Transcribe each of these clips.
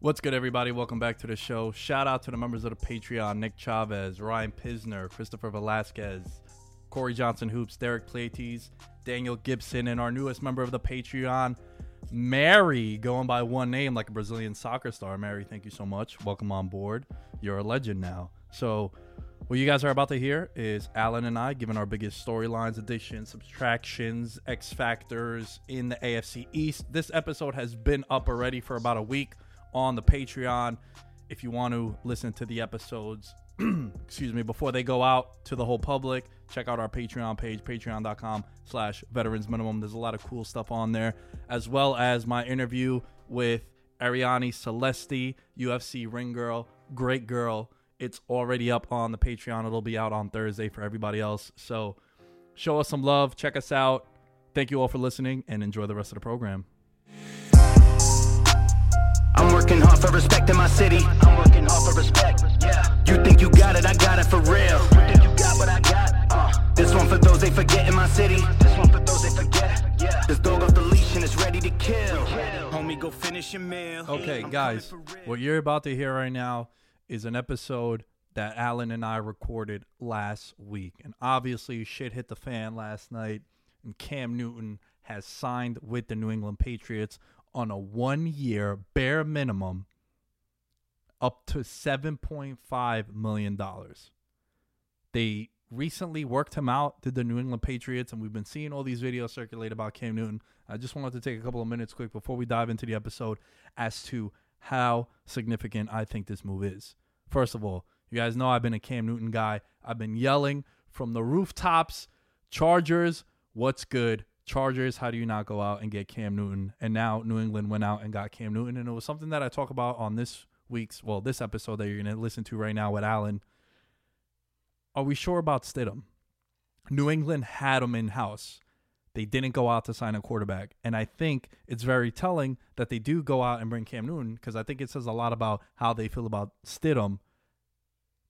What's good, everybody? Welcome back to the show. Shout out to the members of the Patreon Nick Chavez, Ryan Pisner, Christopher Velasquez, Corey Johnson Hoops, Derek Plates, Daniel Gibson, and our newest member of the Patreon, Mary, going by one name like a Brazilian soccer star. Mary, thank you so much. Welcome on board. You're a legend now. So, what you guys are about to hear is Alan and I giving our biggest storylines, additions, subtractions, X factors in the AFC East. This episode has been up already for about a week on the Patreon. If you want to listen to the episodes, excuse me, before they go out to the whole public, check out our Patreon page, patreon.com slash veterans minimum. There's a lot of cool stuff on there, as well as my interview with Arianny Celeste, UFC ring girl, great girl. It's already up on the Patreon. It'll be out on Thursday for everybody else. So show us some love, check us out. Thank you all for listening and enjoy the rest of the program. I'm working hard for respect in my city. I'm working hard for respect. Yeah. You think you got it, I got it for real. You think you got what I got? Uh. This one for those they forget in my city. This one for those they forget. Yeah. This dog off the leash and it's ready to kill. Homie, go finish your meal. Okay, I'm guys, coming for real. what you're about to hear right now is an episode that Alan and I recorded last week. And obviously, shit hit the fan last night, and Cam Newton has signed with the New England Patriots on a one year bare minimum up to $7.5 million. They recently worked him out to the New England Patriots, and we've been seeing all these videos circulate about Cam Newton. I just wanted to take a couple of minutes quick before we dive into the episode as to how significant I think this move is. First of all, you guys know I've been a Cam Newton guy. I've been yelling from the rooftops, Chargers, what's good? Chargers, how do you not go out and get Cam Newton? And now New England went out and got Cam Newton. And it was something that I talk about on this week's, well, this episode that you're going to listen to right now with Alan. Are we sure about Stidham? New England had him in house. They didn't go out to sign a quarterback. And I think it's very telling that they do go out and bring Cam Newton because I think it says a lot about how they feel about Stidham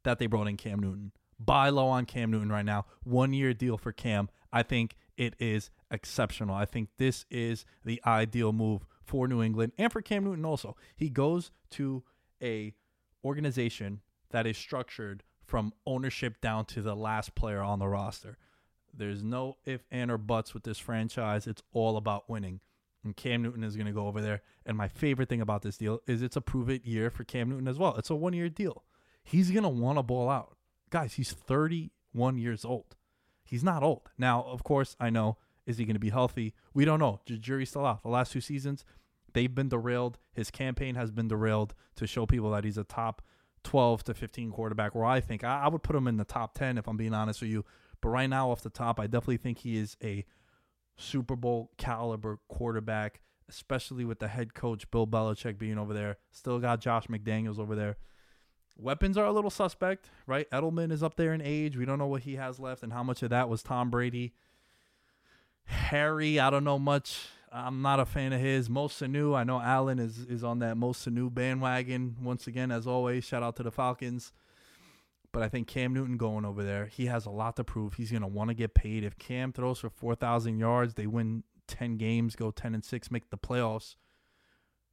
that they brought in Cam Newton. Buy low on Cam Newton right now. One year deal for Cam. I think it is exceptional. I think this is the ideal move for New England and for Cam Newton also. He goes to a organization that is structured from ownership down to the last player on the roster. There's no if, and, or buts with this franchise. It's all about winning. And Cam Newton is going to go over there. And my favorite thing about this deal is it's a prove it year for Cam Newton as well. It's a one year deal. He's going to want to ball out. Guys, he's 31 years old. He's not old. Now, of course, I know. Is he going to be healthy? We don't know. The jury's still out. The last two seasons, they've been derailed. His campaign has been derailed to show people that he's a top 12 to 15 quarterback, where I think I, I would put him in the top 10 if I'm being honest with you. But right now, off the top, I definitely think he is a Super Bowl caliber quarterback, especially with the head coach Bill Belichick being over there. Still got Josh McDaniels over there. Weapons are a little suspect, right? Edelman is up there in age. We don't know what he has left and how much of that was Tom Brady. Harry, I don't know much. I'm not a fan of his. Mo Sanu, I know Allen is is on that Mo Sanu bandwagon once again, as always. Shout out to the Falcons. But I think Cam Newton going over there, he has a lot to prove. He's going to want to get paid. If Cam throws for 4,000 yards, they win 10 games, go 10 and 6, make the playoffs.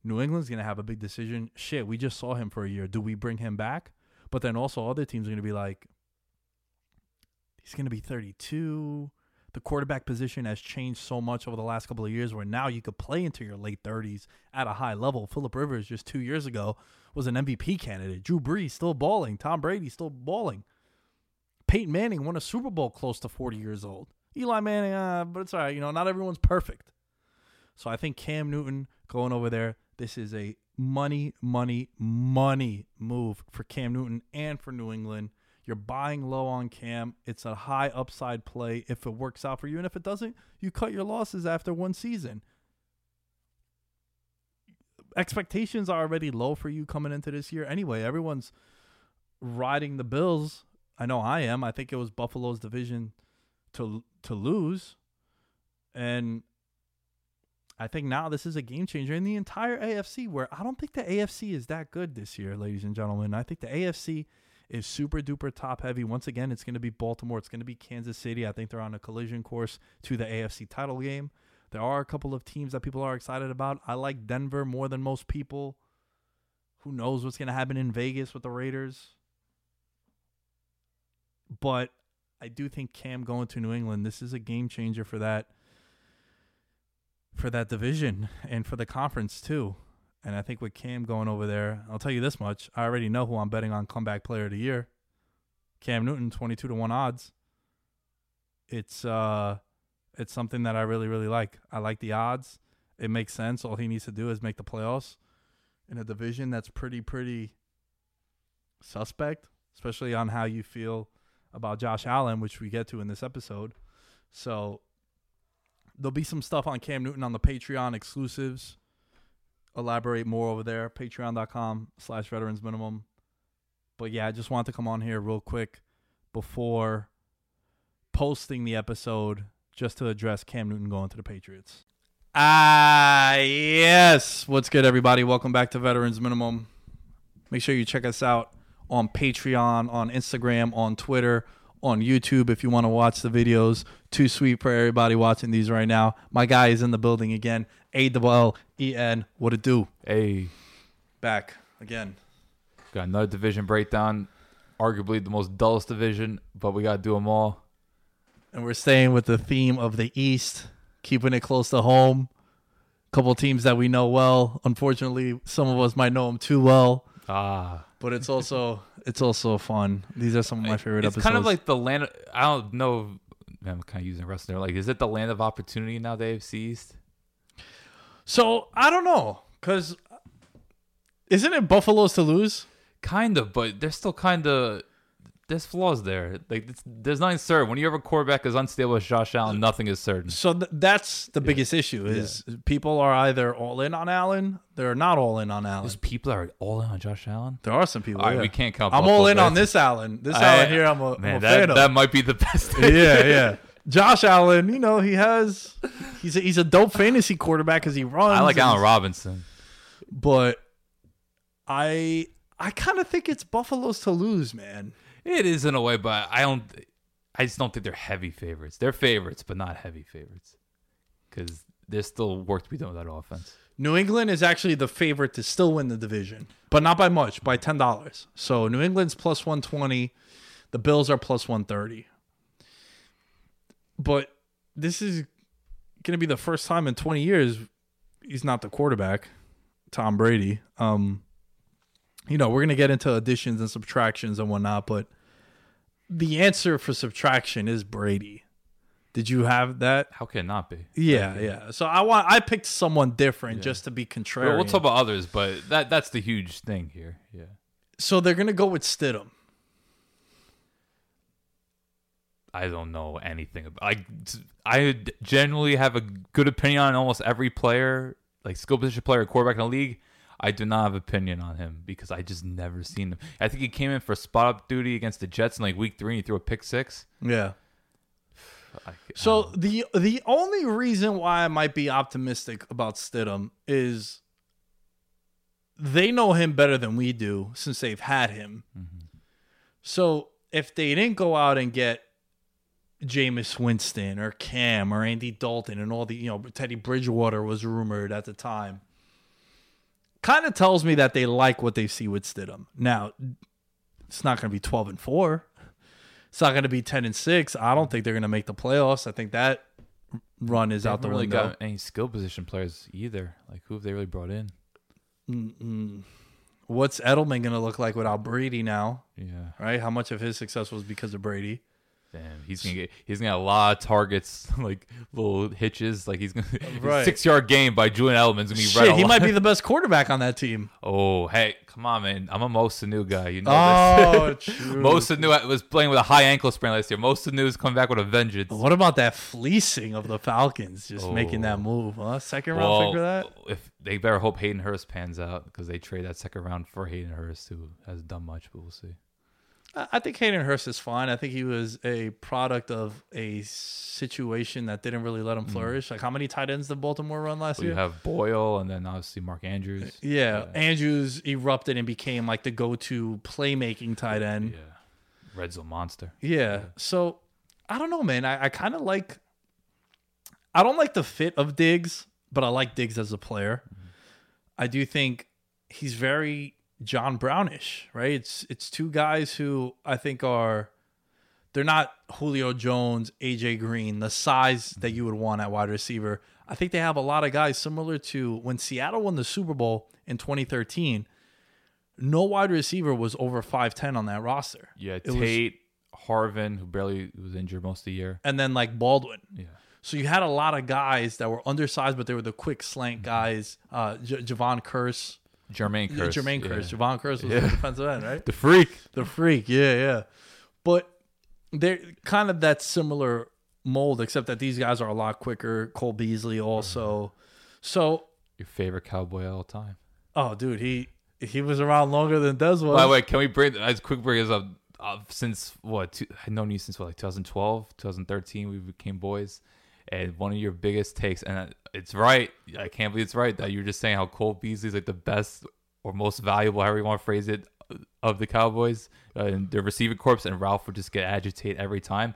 New England's going to have a big decision. Shit, we just saw him for a year. Do we bring him back? But then also other teams are going to be like, he's going to be 32. The quarterback position has changed so much over the last couple of years where now you could play into your late 30s at a high level. Philip Rivers just two years ago was an MVP candidate. Drew Brees still balling. Tom Brady still balling. Peyton Manning won a Super Bowl close to 40 years old. Eli Manning, uh, but it's all right. You know, not everyone's perfect. So I think Cam Newton going over there, this is a money, money, money move for Cam Newton and for New England. You're buying low on Cam. It's a high upside play if it works out for you. And if it doesn't, you cut your losses after one season. Expectations are already low for you coming into this year anyway. Everyone's riding the Bills. I know I am. I think it was Buffalo's division to to lose. And I think now this is a game changer in the entire AFC where I don't think the AFC is that good this year, ladies and gentlemen. I think the AFC is super duper top heavy. Once again, it's going to be Baltimore. It's going to be Kansas City. I think they're on a collision course to the AFC title game. There are a couple of teams that people are excited about. I like Denver more than most people. Who knows what's going to happen in Vegas with the Raiders? But I do think Cam going to New England, this is a game changer for that for that division and for the conference too. And I think with Cam going over there, I'll tell you this much: I already know who I'm betting on comeback player of the year. Cam Newton, twenty-two to one odds. It's uh, it's something that I really really like. I like the odds. It makes sense. All he needs to do is make the playoffs in a division that's pretty pretty suspect, especially on how you feel about Josh Allen, which we get to in this episode. So there'll be some stuff on Cam Newton on the Patreon exclusives elaborate more over there. Patreon.com slash veterans minimum. But yeah, I just wanted to come on here real quick before posting the episode just to address Cam Newton going to the Patriots. Ah, yes. What's good, everybody? Welcome back to Veterans Minimum. Make sure you check us out on Patreon, on Instagram, on Twitter, on YouTube if you want to watch the videos. Too sweet for everybody watching these right now. My guy is in the building again. A double L E N. What it do? Hey, Back again. got another division breakdown. Arguably the most dullest division, but we got to do them all. And we're staying with the theme of the East, keeping it close to home. Couple teams that we know well. Unfortunately, some of us might know them too well, Ah, but it's also it's also fun. These are some of my favorite it's episodes. kind of like the land. I don't know. I'm kind of using wrestling. Like, is it the land of opportunity now? The AFC East. so I don't know because isn't it Buffalo's to lose? Kind of, but they're still kind of there's flaws there. Like, it's, there's nothing certain. When you have a quarterback as unstable as Josh Allen, nothing is certain. So th- that's the biggest issue is people are either all in on Allen, they're not all in on Allen. There's people are all in on Josh Allen. There are some people. All right, yeah. we can't count I'm all in on this Allen. This I- Allen here, I'm a, I'm a that, fan of. that might be the best. yeah, yeah. Josh Allen, you know, he has he's a, he's a dope fantasy quarterback because he runs. I like Allen Robinson. but I I kind of think it's Buffalo's to lose, man. It is in a way, but I don't. I just don't think they're heavy favorites. They're favorites, but not heavy favorites, because there's still work to be done with that offense. New England is actually the favorite to still win the division, but not by much, by ten dollars. So New England's plus one twenty, the Bills are plus one thirty. But this is going to be the first time in twenty years he's not the quarterback, Tom Brady. Um, you know, we're going to get into additions and subtractions and whatnot, but the answer for subtraction is Brady. Did you have that? How can it not be? Yeah, yeah. So I want I picked someone different just to be contrarian. We'll, we'll talk about others, but that that's the huge thing here. Yeah. so they're gonna go with Stidham. I don't know anything about. I I generally have a good opinion on almost every player, like skill position player, quarterback in the league. I do not have opinion on him because I just never seen him. I think he came in for spot up duty against the Jets in like week three and he threw a pick six. Yeah. I, So um, the the only reason why I might be optimistic about Stidham is they know him better than we do since they've had him. Mm-hmm. So if they didn't go out and get Jameis Winston or Cam or Andy Dalton and all the you know Teddy Bridgewater was rumored at the time, kind of tells me that they like what they see with Stidham. Now, it's not going to be twelve and four. It's not going to be ten and six. I don't think they're going to make the playoffs. I think that run is they out the really window. got any skill position players either. Like who have they really brought in? What's Edelman going to look like without Brady now? Yeah. Right? How much of his success was because of Brady? Damn, he's gonna get he's gonna get a lot of targets, like little hitches. Like he's gonna Right. six yard game by Julian Edelman's gonna be Shit, right. he might be the best quarterback on that team. Oh, hey, come on, man! I'm a Mo Sanu guy. You know Oh, this. true. Mo Sanu was playing with a high ankle sprain last year. Mo Sanu is coming back with a vengeance. What about that fleecing of the Falcons just making that Oh. move? Huh? Second round Well, pick for that? if they better hope Hayden Hurst pans out because they trade that second round for Hayden Hurst, who hasn't done much, but we'll see. I think Hayden Hurst is fine. I think he was a product of a situation that didn't really let him mm. flourish. Like how many tight ends did Baltimore run last We year? You have Boyle and then obviously Mark Andrews. yeah, Andrews erupted and became like the go-to playmaking tight end. Yeah, red zone monster. Yeah. So I don't know, man. I, I kind of like. I don't like the fit of Diggs, but I like Diggs as a player. Mm-hmm. I do think he's very John Brownish, right? It's it's two guys who I think are they're not Julio Jones, AJ Green, the size that you would want at wide receiver. I think they have a lot of guys similar to when Seattle won the Super Bowl in 2013. No wide receiver was over 5'10 on that roster. Yeah, It was- Tate, Harvin, who barely was injured most of the year. and then like Baldwin. Yeah. So you had a lot of guys that were undersized, but they were the quick slant guys. Uh, J- Jevon Kearse, Jermaine yeah, Kearse. Jermaine yeah. Kearse, Jevon Kearse was Yeah. the defensive end, right? The freak. The freak, yeah, yeah. But they're kind of that similar mold, except that these guys are a lot quicker. Cole Beasley also. So, Your favorite cowboy of all time. oh, dude, he he was around longer than Dez was. By the way, can we bring as quick bring this up? Uh, since what? Two, I've known you since what, like 2012, 2013. We became boys, and one of your biggest takes, and it's right. I can't believe it's right that you're just saying how Cole Beasley's like the best or most valuable, however you want to phrase it, of the Cowboys uh, and their receiving corps, and Ralph would just get agitated every time.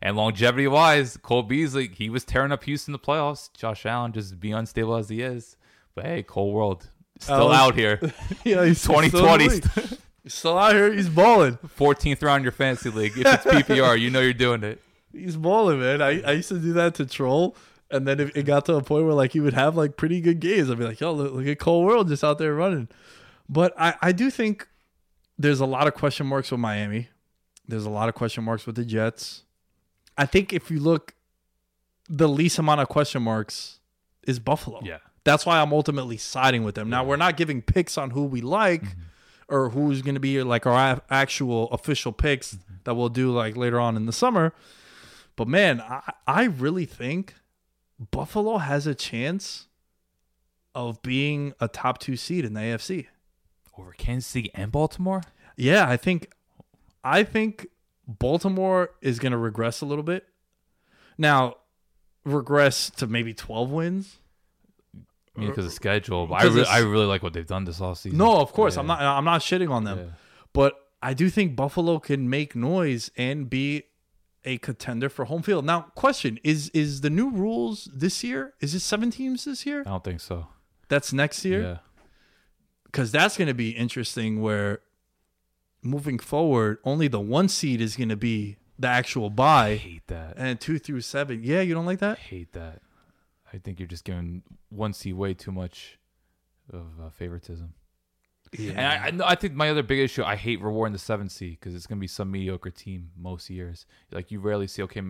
And longevity wise, Cole Beasley, he was tearing up Houston in the playoffs. Josh Allen just be unstable as he is. But hey, Cole World still out here. yeah, he's still in 2020. league. He's still out here. He's balling. 14th round in your fantasy league. If it's PPR, you know you're doing it. He's balling, man. I, I used to do that to troll. And then it, it got to a point where like he would have like pretty good games. I'd be like, yo, look, look at Cole World just out there running. But I, I do think there's a lot of question marks with Miami. There's a lot of question marks with the Jets. I think if you look, the least amount of question marks is Buffalo. Yeah. That's why I'm ultimately siding with them. Now we're not giving picks on who we like mm-hmm. or who's going to be like our actual official picks mm-hmm. that we'll do like later on in the summer. But man, I, I really think Buffalo has a chance of being a top two seed in the AFC. Over Kansas City and Baltimore? Yeah, I think I think Baltimore is going to regress a little bit. Now, regress to maybe 12 wins. I mean, because of schedule. But I really, I really like what they've done this offseason. No, of course, Yeah. I'm not. I'm not shitting on them, Yeah. but I do think Buffalo can make noise and be a contender for home field. Now, question is: Is the new rules this year? Is it seven teams this year? I don't think so. That's next year. Yeah. because that's going to be interesting. Where moving forward, only the one seed is going to be the actual I buy, hate that. and two through seven. Yeah, you don't like that. I hate that. I think you're just giving one seed way too much of uh, favoritism. Yeah. And I, I, I think my other big issue, I hate rewarding the seventh seed because it's gonna be some mediocre team most years. Like you rarely see. Okay,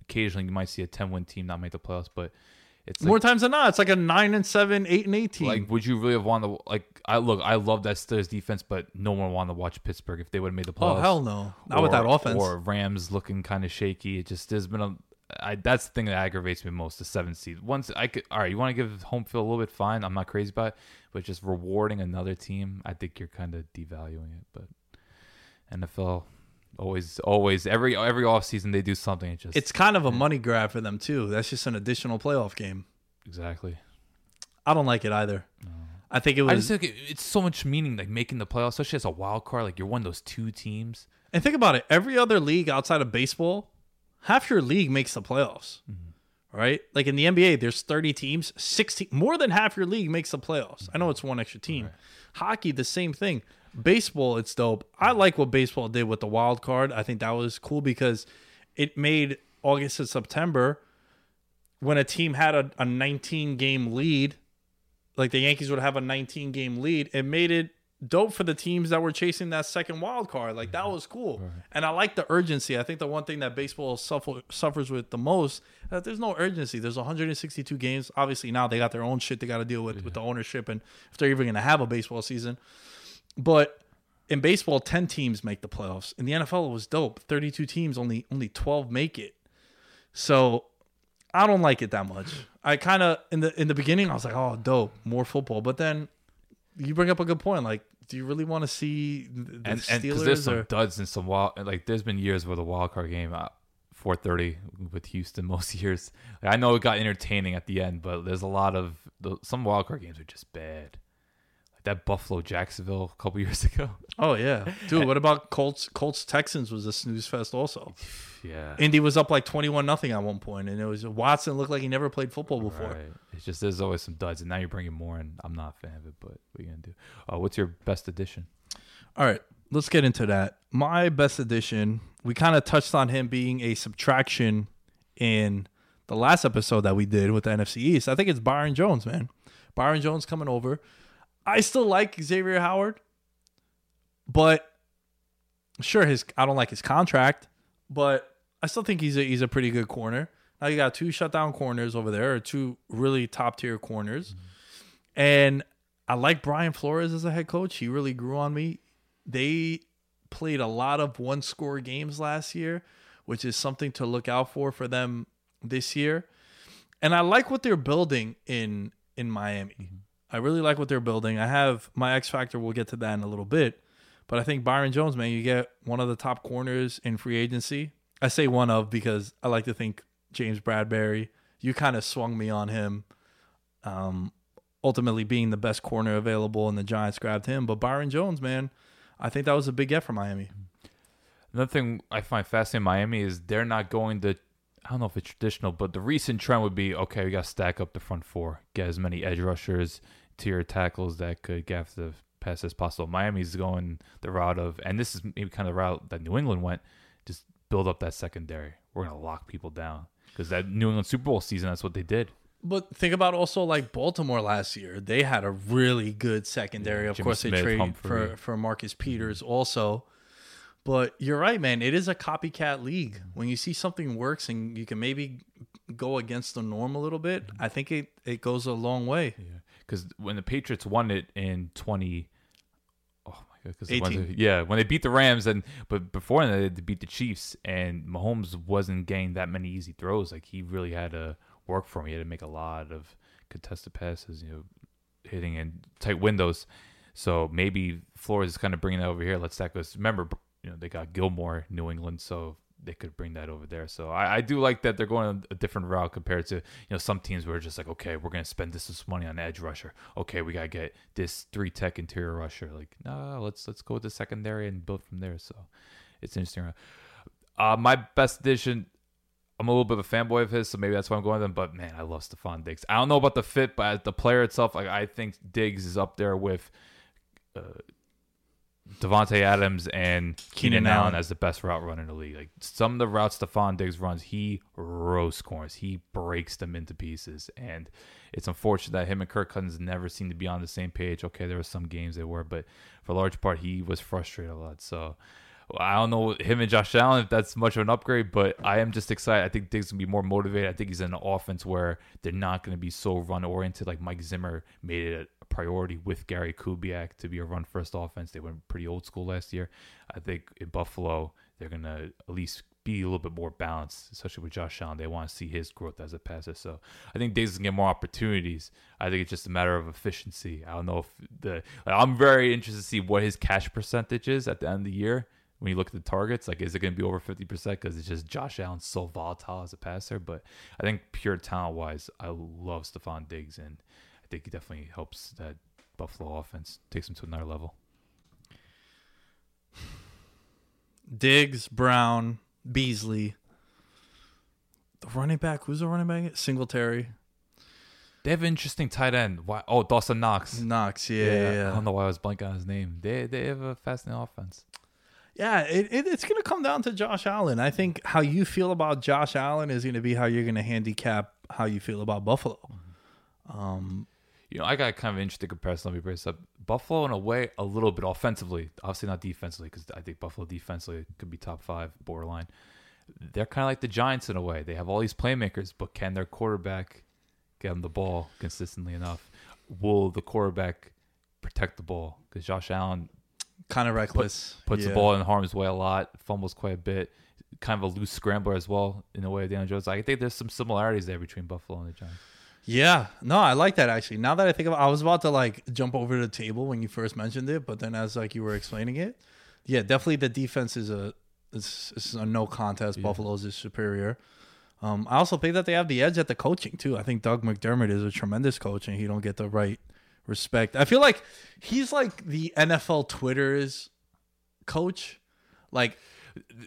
occasionally you might see a ten win team not make the playoffs, but it's like, More times than not, it's like a nine and seven, eight and eight team. Like, would you really have wanted to like? I look, I love that Steelers defense, but no one wanted to watch Pittsburgh if they would have made the playoffs. oh hell no, not with that offense. Or Rams looking kind of shaky. It just there's been a. I, that's the thing that aggravates me most. The seven seed. Once I could, all right, you want to give home field a little bit, fine. I'm not crazy about it, but just rewarding another team, I think you're kind of devaluing it. But NFL always, always every every off season they do something. It just it's kind of a money grab for them too. That's just an additional playoff game. exactly. I don't like it either. I think it was. I just think it, it's so much meaning like making the playoffs, especially as a wild card. Like you're one of those two teams. and think about it. Every other league outside of baseball, half your league makes the playoffs. Mm-hmm. Right? Like in the NBA, there's 30 teams, 16 more than half your league makes the playoffs. I know it's one extra team. Hockey, the same thing. Baseball, it's dope. I like what baseball did with the wild card. I think that was cool because it made August and September when a team had a, a 19 game lead, like the Yankees would have a 19 game lead, it made it dope for the teams that were chasing that second wild card. Like that was cool. And I like the urgency. I think the one thing that baseball suffer, suffers with the most that there's no urgency. There's 162 games. Obviously now they got their own shit they got to deal with with the ownership and if they're even going to have a baseball season. But in baseball, 10 teams make the playoffs. In the NFL, it was dope. 32 teams, only only 12 make it. So I don't like it that much. I kind of in the in the beginning I was like, "Oh, dope, more football." But then you bring up a good point. Like, do you really want to see the and and Steelers there's some duds and some wild like there's been years where the wild card game uh, 4:30 with Houston most years. Like, I know it got entertaining at the end, but there's a lot of the, some wild card games are just bad. That Buffalo Jacksonville a couple years ago. Oh yeah, dude. What about Colts? Colts Texans was a snooze fest also. Yeah. Indy was up like twenty one nothing at one point, and it was Watson looked like he never played football before. Right. It's just there's always some duds, and now you're bringing more, and I'm not a fan of it. But what are you gonna do? Uh, what's your best addition? All right, let's get into that. My best addition, we kind of touched on him being a subtraction in the last episode that we did with the NFC East. I think it's Byron Jones, man. Byron Jones coming over. I still like Xavier Howard, but sure, his I don't like his contract, but I still think he's a he's a pretty good corner. Now you got two shutdown corners over there, or two really top tier corners, and I like Brian Flores as a head coach. He really grew on me. They played a lot of one score games last year, which is something to look out for for them this year. And I like what they're building in in Miami. I really like what they're building. I have my X factor. We'll get to that in a little bit, but I think Byron Jones, man, you get one of the top corners in free agency. I say one of because I like to think James Bradberry. You kind of swung me on him. Um, ultimately being the best corner available, and the Giants grabbed him. But Byron Jones, man, I think that was a big get for Miami. Another thing I find fascinating in Miami is they're not going to. I don't know if it's traditional, but the recent trend would be okay. We got to stack up the front four, get as many edge rushers, tier tackles that could get after the pass as possible. Miami's going the route of, and this is maybe kind of the route that New England went. Just build up that secondary. We're gonna lock people down because that New England Super Bowl season, that's what they did. But think about also like Baltimore last year. They had a really good secondary. Of Jimmy course, Smith, they trade Humphrey. for for Marcus Peters also. But you're right, man. It is a copycat league. When you see something works and you can maybe go against the norm a little bit, mm-hmm. I think it it goes a long way. Because when the Patriots won it in twenty, oh my god, 'cause it 18. yeah, when they beat the Rams and but before that they had to beat the Chiefs and Mahomes wasn't getting that many easy throws. Like he really had to work for him. He had to make a lot of contested passes, you know, hitting in tight windows. So maybe Flores is kind of bringing that over here. Let's stack us. Remember, you know, they got Gilmore, New England, so they could bring that over there. So I, I do like that they're going a different route compared to you know some teams where just like okay we're gonna spend this much money on edge rusher. Okay, we gotta get this three tech interior rusher. Like no, let's let's go with the secondary and build from there. So it's interesting. Uh, my best addition. I'm a little bit of a fanboy of his, so maybe that's why I'm going with him. But man, I love Stefon Diggs. I don't know about the fit, but the player itself, like I think Diggs is up there with uh, Davante Adams and Keenan, Keenan Allen Allen. as the best route runner in the league. Like some of the routes Stefon Diggs runs, he roast corners. He breaks them into pieces. And it's unfortunate that him and Kirk Cousins never seem to be on the same page. Okay, there were some games they were, but for a large part, he was frustrated a lot. So I don't know him and Josh Allen if that's much of an upgrade, but I am just excited. I think Diggs gonna be more motivated. I think he's in an offense where they're not gonna be so run oriented. Like Mike Zimmer made it a priority with Gary Kubiak to be a run first offense. They went pretty old school last year. I think in Buffalo they're gonna at least be a little bit more balanced, especially with Josh Allen. They want to see his growth as a passer. So I think Diggs can get more opportunities. I think it's just a matter of efficiency. I don't know if the I'm very interested to see what his cash percentage is at the end of the year when you look at the targets, like is it going to be over 50% because it's just Josh Allen's so volatile as a passer? But I think pure talent wise, I love Stefon Diggs, and think definitely helps that Buffalo offense, takes them to another level. Diggs, Brown, Beasley. The running back, who's the running back? Singletary. They have an interesting tight end. Why? Oh, Dawson Knox. Knox, yeah, yeah. yeah. I don't know why I was blanking on his name. They they have a fascinating offense. Yeah, it, it, it's going to come down to Josh Allen. I think how you feel about Josh Allen is going to be how you're going to handicap how you feel about Buffalo. Um, You know, I got kind of an interesting comparison. Let me brace up. Buffalo, in a way, a little bit offensively. Obviously, not defensively, because I think Buffalo defensively could be top five, borderline. They're kind of like the Giants in a way. They have all these playmakers, but can their quarterback get them the ball consistently enough? Will the quarterback protect the ball? Because Josh Allen kind of reckless. puts Yeah. the ball in harm's way a lot, fumbles quite a bit, kind of a loose scrambler as well in a way of Daniel Jones. I think there's some similarities there between Buffalo and the Giants. Yeah, no, I like that actually. Now that I think of, it, I was about to like jump over the table when you first mentioned it, but then as like you were explaining it, yeah, definitely the defense is a is, is a no contest. Buffalo's is superior. Um, I also think that they have the edge at the coaching too. I think Doug McDermott is a tremendous coach, and he don't get the right respect. I feel like he's like the NFL Twitter's coach. Like,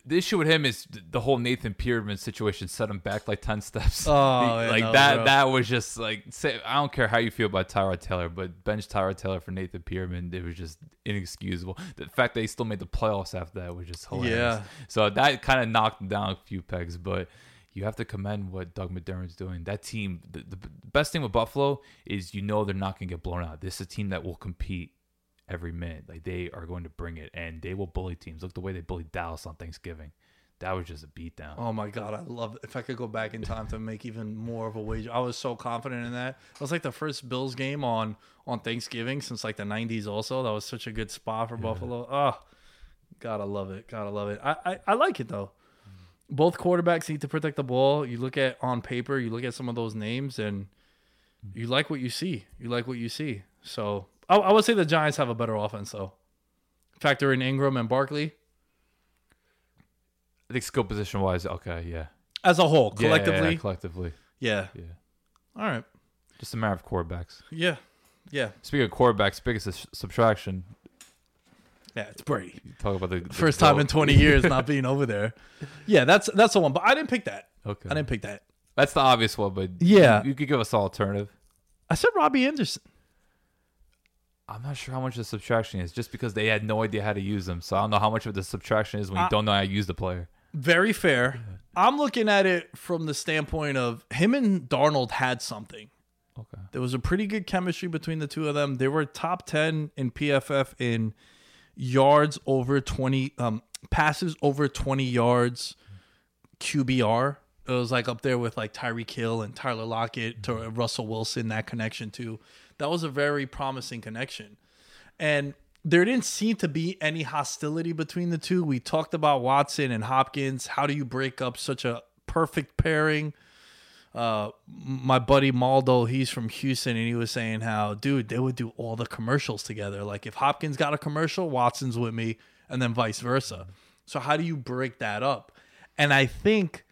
The issue with him is the whole Nathan Peterman situation set him back like ten steps. Oh, like that. bro. That was just like say, I don't care how you feel about Tyrod Taylor, but bench Tyrod Taylor for Nathan Peterman, it was just inexcusable. The fact that he still made the playoffs after that was just hilarious. Yeah. So that kind of knocked him down a few pegs, but. You have to commend what Doug McDermott's doing. That team, the, the best thing with Buffalo is you know they're not going to get blown out. This is a team that will compete every minute. Like they are going to bring it, and they will bully teams. Look the way they bullied Dallas on Thanksgiving. That was just a beatdown. Oh my god, I love it. If I could go back in time to make even more of a wager, I was so confident in that. It was like the first Bills game on on Thanksgiving since like the '90s. Also, that was such a good spot for Buffalo. Ah, oh, gotta love it. Gotta love it. I, I I like it though. Mm. Both quarterbacks need to protect the ball. You look at on paper, you look at some of those names, and mm. you like what you see. You like what you see. So I, I would say the Giants have a better offense though. Factor in Engram and Barkley I think skill position wise, okay, yeah. as a whole, Yeah, yeah, yeah, collectively. collectively, yeah. yeah. All right. Just a matter of quarterbacks. Yeah. Yeah. Speaking of quarterbacks, biggest subtraction. Yeah, it's Brady. You talk about the, the First time in 20 years not being over there. Yeah, that's that's the one. But I didn't pick that. Okay, I didn't pick that. that's the obvious one, but Yeah. you, you could give us an alternative. I said Robbie Anderson. I'm not sure how much the subtraction is, just because they had no idea how to use them. So I don't know how much of the subtraction is when you Uh, don't know how to use the player. Very fair. I'm looking at it from the standpoint of him and Darnold had something. Okay. There was a pretty good chemistry between the two of them. They were top 10 in PFF in yards over 20 um passes over 20 yards QBR. It was like up there with like Tyreek Hill and Tyler Lockett to Russell Wilson that connection too. That was a very promising connection. And there didn't seem to be any hostility between the two. We talked about Watson and Hopkins. How do you break up such a perfect pairing? uh, my buddy Maldo, he's from Houston, and he was saying how, dude, they would do all the commercials together. Like if Hopkins got a commercial, Watson's with me, and then vice versa. So how do you break that up? And I think,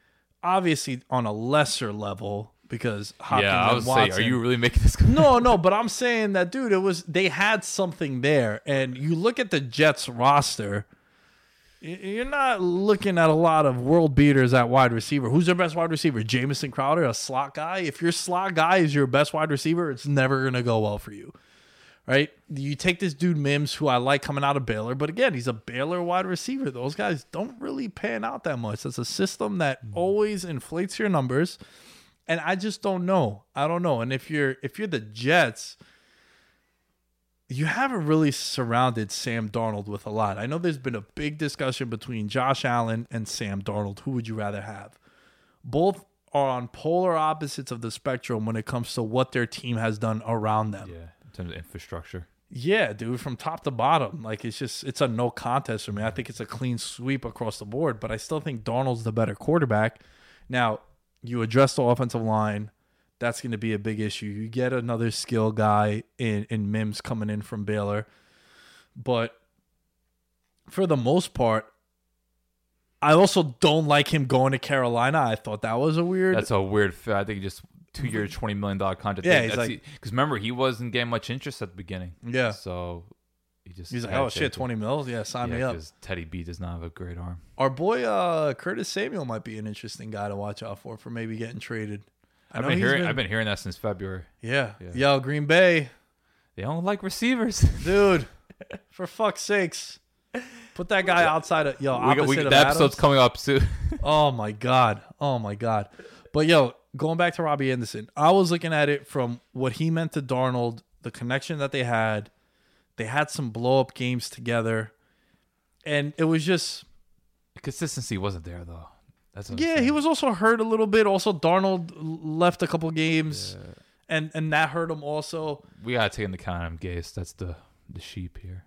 obviously, on a lesser level, because Hopkins yeah, I and was saying, are you really making this? no, no, but I'm saying that, dude, it was they had something there, and you look at the Jets roster. You're not looking at a lot of world beaters at wide receiver. Who's their best wide receiver? Jamison Crowder, a slot guy. If your slot guy is your best wide receiver, it's never gonna go well for you, right? You take this dude Mims, who I like coming out of Baylor, but again, he's a Baylor wide receiver. Those guys don't really pan out that much. That's a system that mm. always inflates your numbers and I just don't know. I don't know. And if you're if you're the Jets, you haven't really surrounded Sam Darnold with a lot. I know there's been a big discussion between Josh Allen and Sam Darnold. Who would you rather have? Both are on polar opposites of the spectrum when it comes to what their team has done around them. yeah, in terms of infrastructure. Yeah, dude, from top to bottom. Like it's just it's a no contest for me. I think it's a clean sweep across the board, but I still think Darnold's the better quarterback. Now, you address the offensive line. That's going to be a big issue. You get another skill guy in in Mims coming in from Baylor. But for the most part, I also don't like him going to Carolina. I thought that was a weird That's a weird. I think just two year, twenty million dollar contract. Yeah, because like- remember he wasn't getting much interest at the beginning. Yeah. so he just He's like, "Oh shit, 20 mils? Yeah, sign Yeah, me up." because Teddy B does not have a great arm. Our boy uh, Curtis Samuel might be an interesting guy to watch out for for maybe getting traded. I I've been hearing. I've been hearing that since February. yeah. Yeah. Yo, Green Bay, They don't like receivers. dude. for fuck's sakes, put that guy outside of yo. we got, we, the episode's Adams. coming up soon. Oh my god. Oh my god. But yo, going back to Robbie Anderson, I was looking at it from what he meant to Darnold, the connection that they had. They had some blow up games together, and it was just Consistency wasn't there though. That's Yeah, he was also hurt a little bit. Also, Darnold left a couple games, and and that hurt him also. We gotta take into account Adam Gase. That's the the sheep here.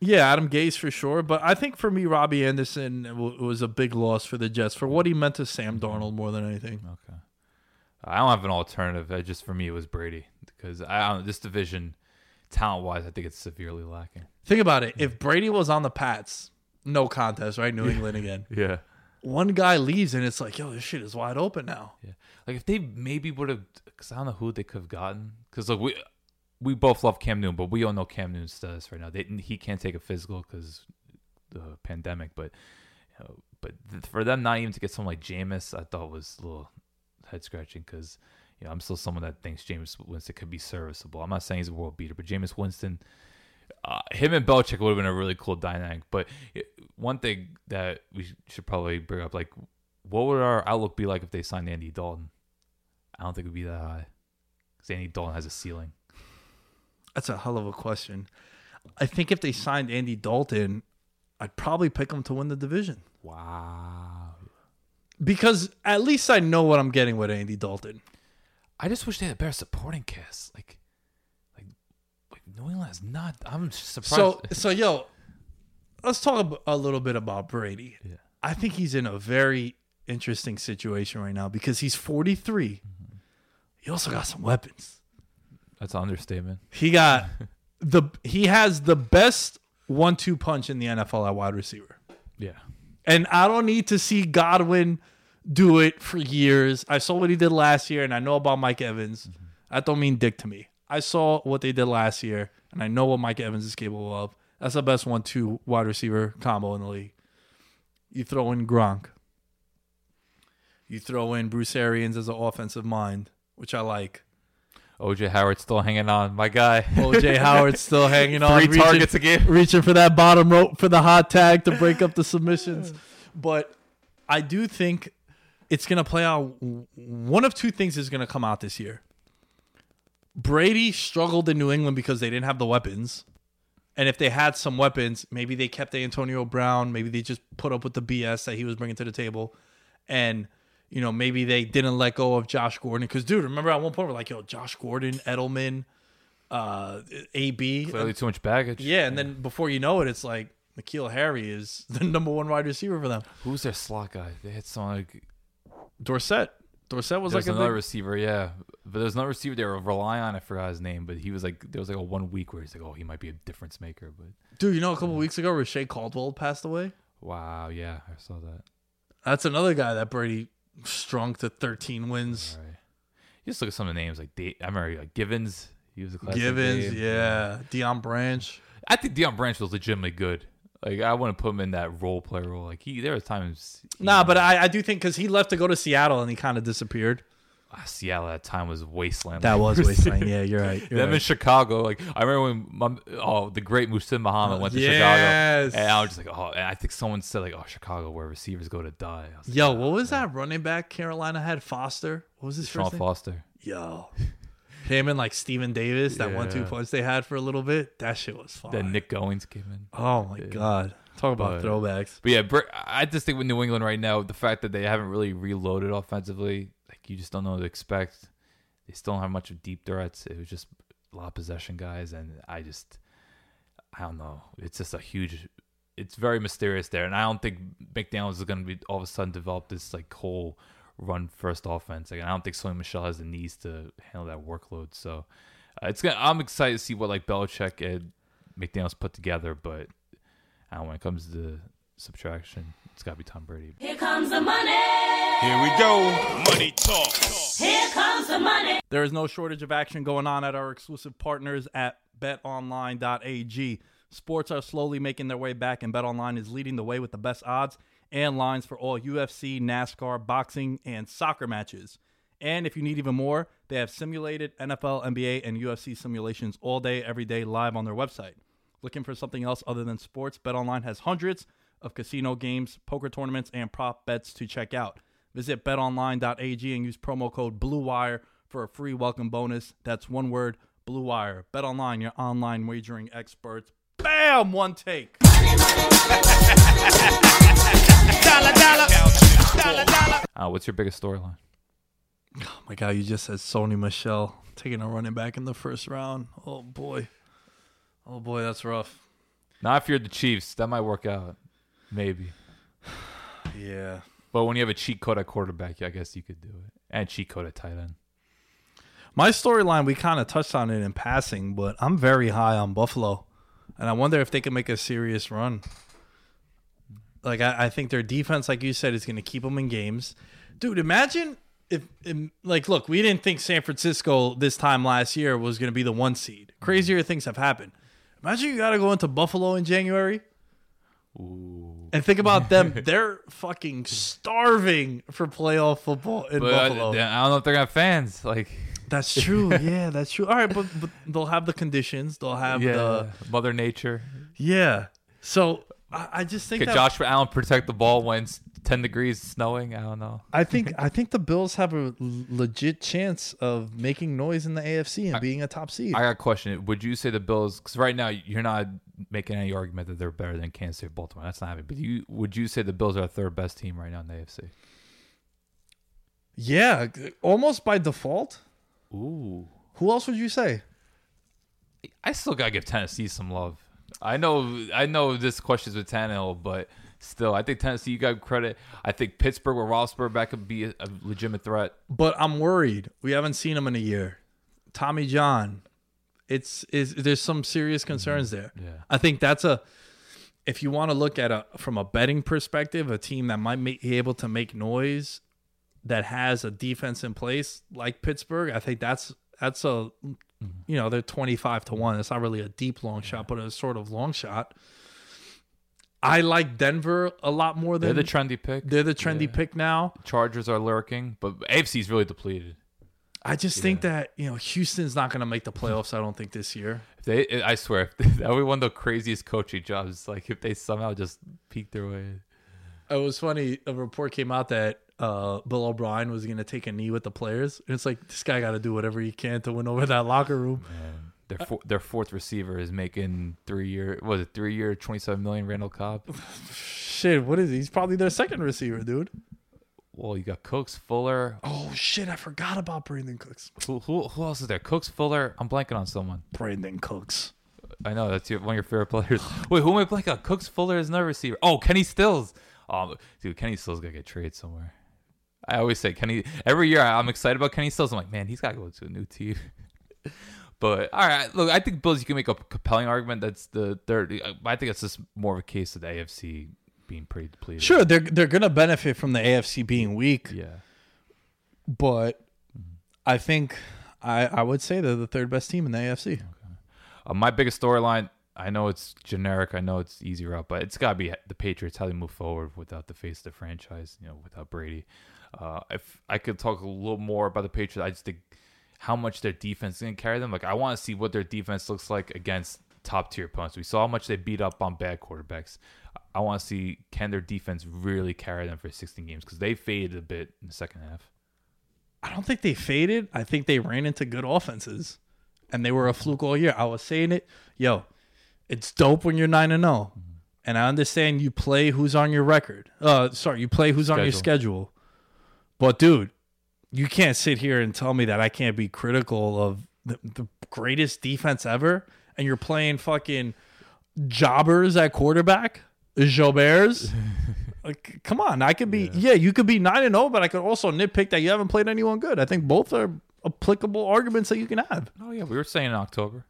Yeah, Adam Gase for sure. But I think for me, Robbie Anderson w- was a big loss for the Jets for what he meant to Sam mm-hmm. Darnold more than anything. Okay. I don't have an alternative. I just for me it was Brady because I don't, this division, talent wise, I think it's severely lacking. Think about it. If Brady was on the Pats, no contest, right? New England again. Yeah. One guy leaves, and it's like, yo, this shit is wide open now. Yeah. Like if they maybe would have, because I don't know who they could have gotten. Because like we we both love Cam Newton, but we don't know Cam Newton's status right now. They, he can't take a physical because the pandemic. But you know, but th- for them not even to get someone like Jameis, I thought was a little head scratching because you know I'm still someone that thinks Jameis Winston could be serviceable. I'm not saying he's a world beater, but Jameis Winston. Uh, him and Belichick would have been a really cool dynamic. But it, one thing that we should probably bring up, like, what would our outlook be like if they signed Andy Dalton? I don't think it would be that high. Because Andy Dalton has a ceiling. That's a hell of a question. I think if they signed Andy Dalton, I'd probably pick him to win the division. Wow. because at least I know what I'm getting with Andy Dalton. I just wish they had a better supporting cast. Like, like, like New England is not. I'm surprised. So, so yo, let's talk a little bit about Brady. Yeah. I think he's in a very interesting situation right now because he's 43. Mm-hmm. He also got some weapons. that's an understatement. He got the he has the best one-two punch in the NFL at wide receiver. Yeah. And I don't need to see Godwin do it for years. I saw what he did last year, and I know about Mike Evans. Mm-hmm. That don't mean dick to me. I saw what they did last year, and I know what Mike Evans is capable of. That's the best one-two wide receiver combo in the league. You throw in Gronk. You throw in Bruce Arians as an offensive mind, which I like. OJ Howard still hanging on. My guy. OJ Howard still hanging on, Three reaching- targets a game. reaching for that bottom rope for the hot tag to break up the submissions. But I do think it's going to play out. One of two things is going to come out this year. Brady struggled in New England because they didn't have the weapons. And if they had some weapons, maybe they kept Antonio Brown. Maybe they just put up with the BS that he was bringing to the table. And, you know, maybe they didn't let go of Josh Gordon. Because, dude, remember at one point we're like, yo, Josh Gordon, Edelman, uh, AB. Clearly too much baggage. Yeah, and then before you know it, it's like N'Keal Harry is the number one wide receiver for them. Who's their slot guy? They had someone like. Dorsett. Dorsett was There's like a another big, receiver, yeah. But there's another receiver they were relying on. I forgot his name, but he was like, there was like a one week where he's like, oh, he might be a difference maker. But dude. You know, a couple weeks ago, Reche Caldwell passed away. wow, yeah, I saw that. That's another guy that Brady strung to 13 wins. Right. You just look at some of the names like I remember like Givens. He was a classic Givens, name. yeah. Deion Branch. I think Deion Branch was legitimately good. Like I wouldn't put him in that role player role. Like he, there was times. Nah, but I, I do think because he left to go to Seattle and he kind of disappeared. Ah, Seattle at that time was wasteland. That was wasteland. Yeah, you're right. You're Them in. Chicago, like I remember when my, oh the great Muhsin Muhammad went to Yes. Chicago, and I was just like, oh, and I think someone said like, oh, Chicago where receivers go to die. Like, Yo, what was that running back Carolina had? Foster. What was his Sean first name? Foster. Yo. Him and like Stephen Davis, that one two punch they had for a little bit. That shit was fun. Then Nick Goings came in. Oh my god. Talk about But- throwbacks. But yeah, I just think with New England right now, the fact that they haven't really reloaded offensively, like you just don't know what to expect. They still don't have much of deep threats. It was just a lot of possession guys, and I just, I don't know. It's just a huge. It's very mysterious there, and I don't think McDaniels is going to be all of a sudden develop this like whole run first offense. Like, I don't think Sony Michel has the knees to handle that workload. So uh, it's gonna. I'm excited to see what like Belichick and McDaniels put together, but I when it comes to subtraction, it's got to be Tom Brady. Here comes the money. Here we go. Money talk. Here comes the money. There is no shortage of action going on at our exclusive partners at betonline.ag. Sports are slowly making their way back, and BetOnline is leading the way with the best odds and lines for all UFC, NASCAR, boxing, and soccer matches. And if you need even more, they have simulated NFL, NBA, and UFC simulations all day, every day, live on their website. Looking for something else other than sports? BetOnline has hundreds of casino games, poker tournaments, and prop bets to check out. Visit betonline.ag and use promo code BLUEWIRE for a free welcome bonus. That's one word, Blue Wire. BetOnline, your online wagering experts. Bam! One take. Uh, what's your biggest storyline? Oh my God, you just said Sony Michel taking a running back in the first round. Oh boy. Oh boy, that's rough. Not if you're the Chiefs, that might work out, maybe. Yeah. But when you have a cheat code at quarterback, yeah, I guess you could do it, and cheat code at tight end. My storyline, we kind of touched on it in passing, but I'm very high on Buffalo. And I wonder if they can make a serious run. Like, I, I think their defense, like you said, is going to keep them in games. Dude, imagine if, im- like, look, we didn't think San Francisco this time last year was going to be the one seed. Crazier things have happened. Imagine you got to go into Buffalo in January. And think about them. They're fucking starving for playoff football in But uh, Buffalo. I don't know if they're gonna have fans. Like, That's true. Yeah, that's true. All right, but, but they'll have the conditions. They'll have yeah, the Mother Nature. yeah. So I, I just think Could that Josh Allen protect the ball when it's ten degrees snowing? I don't know. I think I think the Bills have a legit chance of making noise in the AFC and being a top seed. I got a question. Would you say the Bills? Because right now you're not making any argument that they're better than Kansas City, or Baltimore. That's not happening. But you would you say the Bills are the third best team right now in the AFC? yeah, almost by default. Ooh, Who else would you say? I still gotta give Tennessee some love. I know, I know this question's with Tannehill, but still, I think Tennessee you got credit. I think Pittsburgh with Rossberg back could be a, a legitimate threat. But I'm worried. We haven't seen him in a year. Tommy John. It's is there's some serious mm-hmm. concerns there. Yeah. I think that's a if you want to look at a from a betting perspective, a team that might be able to make noise that has a defense in place like Pittsburgh, I think that's that's a mm-hmm. you know, they're 25 to 1. It's not really a deep long shot, but a sort of long shot. I like Denver a lot more than They're the trendy pick. they're the trendy pick now. Chargers are lurking, but AFC's really depleted. I just think that you know Houston's not going to make the playoffs. I don't think this year. If they, I swear, if that would be one of the craziest coaching jobs. Like if they somehow just peek their way. It was funny. A report came out that uh, Bill O'Brien was going to take a knee with the players, and it's like this guy got to do whatever he can to win over that locker room. And their four, their fourth receiver is making three year was it three year twenty seven million Randall Cobb. Shit, what is he? He's probably their second receiver, dude. Well, you got Cooks, Fuller. Oh shit, I forgot about Brandin Cooks. Who, who, who else is there? Cooks, Fuller. I'm blanking on someone. Brandin Cooks. I know that's your, one of your favorite players. Wait, who am I blanking on? Cooks, Fuller is another receiver. Oh, Kenny Stills. Oh, dude, Kenny Stills gonna get traded somewhere. I always say Kenny. Every year I'm excited about Kenny Stills. I'm like, man, he's gotta go to a new team. But all right, look, I think Bills. You can make a compelling argument that's the third. I think it's just more of a case of the AFC being pretty depleted. Sure, they're they're gonna benefit from the AFC being weak, Yeah. but I think I I would say they're the third best team in the AFC. Uh, my biggest storyline. I know it's generic. I know it's easier route, but it's got to be the Patriots how they move forward without the face of the franchise. You know, without Brady. Uh, if I could talk a little more about the Patriots, I just think how much their defense is going to carry them. Like I want to see what their defense looks like against top tier opponents. We saw how much they beat up on bad quarterbacks. I want to see can their defense really carry them for 16 games because they faded a bit in the second half. I don't think they faded. I think they ran into good offenses, and they were a fluke all year. I was saying it, yo, it's dope when you're nine and zero, and I understand you play who's on your record. Uh, sorry, you play who's on your schedule, but dude, you can't sit here and tell me that I can't be critical of the, the greatest defense ever, and you're playing fucking jobbers at quarterback, Joberts. Like, come on, I could be yeah. you could be nine and zero, but I could also nitpick that you haven't played anyone good. I think both are applicable arguments that you can have. Oh yeah, we were saying in October.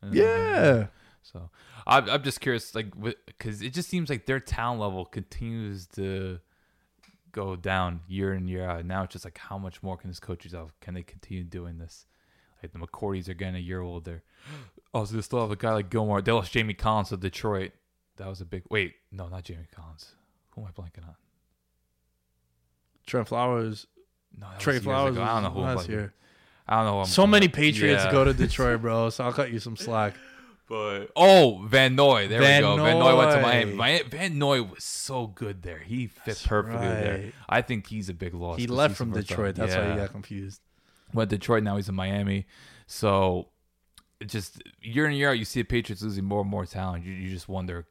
And, uh, Yeah, So I'm, I'm just curious, like, because it just seems like their talent level continues to go down year in year out. And Now it's just like, how much more can this coaches have? Can they continue doing this? Like the McCourties are getting a year older. Oh, so they still have a guy like Gilmore. They lost Jamie Collins to Detroit. That was a big. Wait, no, not Jamie Collins. Who am I blanking on? Trent Flowers, No, Trey Flowers. I don't know who. Last year. I don't know. So many Patriots Yeah. go to Detroit, bro. So I'll cut you some slack. But oh, Van Noy, there Van we go. Van Noy went to Miami. Mi- Van Noy was so good there. He fit That's perfectly there. I think he's a big loss. He left from Detroit. time- That's why Yeah. he got confused. went Detroit. Now he's in Miami. So just year in year out, you see the Patriots losing more and more talent. You, you just wonder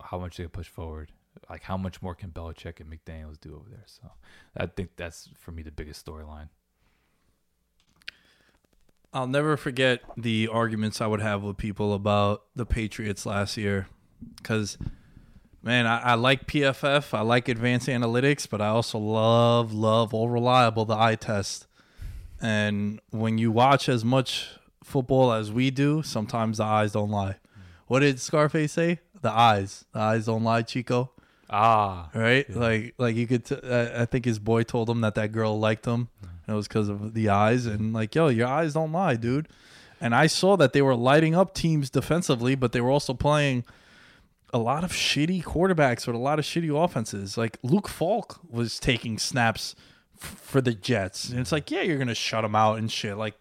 how much they can push forward. Like how much more can Belichick and McDaniels do over there? So I think that's for me the biggest storyline. I'll never forget the arguments I would have with people about the Patriots last year. Because, man, I, I like PFF, I like advanced analytics, but I also love, love all reliable the eye test. And when you watch as much football as we do, sometimes the eyes don't lie. What did Scarface say? The eyes. The eyes don't lie, Chico. Ah, Right? Like, like you could. T- I I think his boy told him that that girl liked him, and it was because of the eyes. And like, yo, your eyes don't lie, dude. And I saw that they were lighting up teams defensively, but they were also playing a lot of shitty quarterbacks with a lot of shitty offenses. Like Luke Falk was taking snaps f- for the Jets, and it's like, yeah, you're gonna shut them out and shit. Like,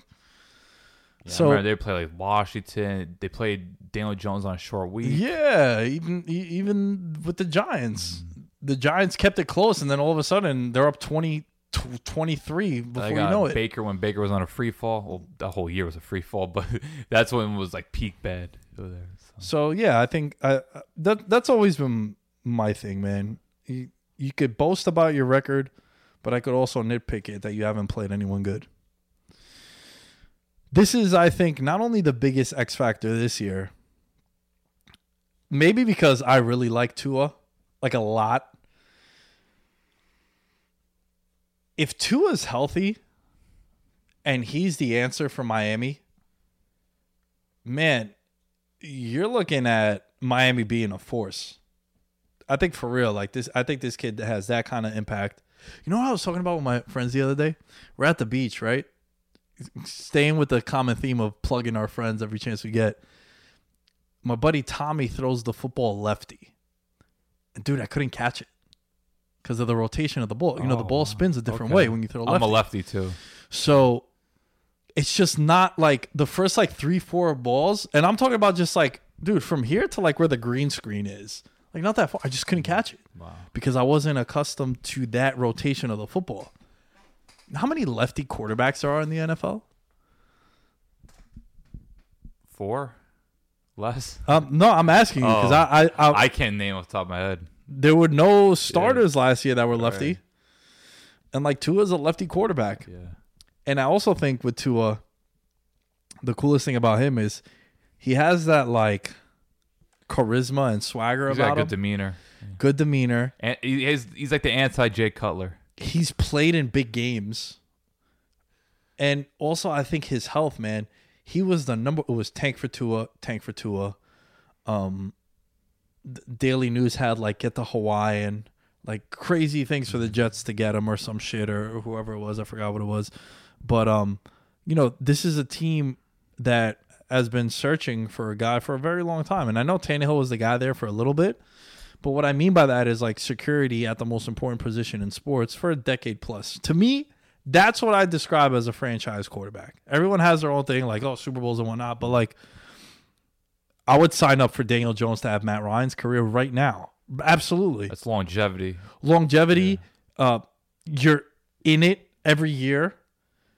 yeah, So- they play like Washington. They played Daniel Jones on a short week. Yeah, even even with the Giants, mm. the Giants kept it close, and then all of a sudden they're up 20, tw- 23 before you know it. Baker when Baker was on a free fall. Well, the whole year was a free fall, but that's when it was like peak bad over there. So. So yeah, I think I- that that's always been my thing, man. You, you could boast about your record, but I could also nitpick it that you haven't played anyone good. This is, I think, not only the biggest X factor this year. Maybe because I really like Tua, like a lot. If Tua's healthy, and he's the answer for Miami, man, you're looking at Miami being a force. I think for real, like this, I think this kid has that kind of impact. You know what I was talking about with my friends the other day? We're at the beach, right? Staying with the common theme of plugging our friends every chance we get. My buddy Tommy throws the football lefty. And dude, I couldn't catch it because of the rotation of the ball. You know, the Oh, ball spins a different okay. way when you throw lefty. I'm a lefty too. So it's just not like the first like three, four balls. And I'm talking about just like, dude, from here to like where the green screen is. Like not that far. I just couldn't catch it. Wow. Because I wasn't accustomed to that rotation of the football. How many lefty quarterbacks there are in the NFL? Four, less. Um, no, I'm asking you because Oh. I, I, I, I can't name off the top of my head. There were no starters last year that were lefty, Right. and like Tua's a lefty quarterback. Yeah. And I also think with Tua, the coolest thing about him is he has that like charisma and swagger He's got about good him. demeanor. good demeanor. And he has, he's like the anti Jay Cutler. He's played in big games. And also I think his health, man. He was the number it was tank for Tua, tank for Tua. Um Daily News had like get the Hawaiian, like crazy things for the Jets to get him or some shit or whoever it was. I forgot what it was, but um, you know, this is a team that has been searching for a guy for a very long time, and I know Tannehill was the guy there for a little bit. But what I mean by that is like security at the most important position in sports for a decade plus. To me, that's what I describe as a franchise quarterback. Everyone has their own thing, like oh Super Bowls and whatnot, but like I would sign up for Daniel Jones to have Matt Ryan's career right now. Absolutely. That's longevity. Longevity. Uh, you're in it every year.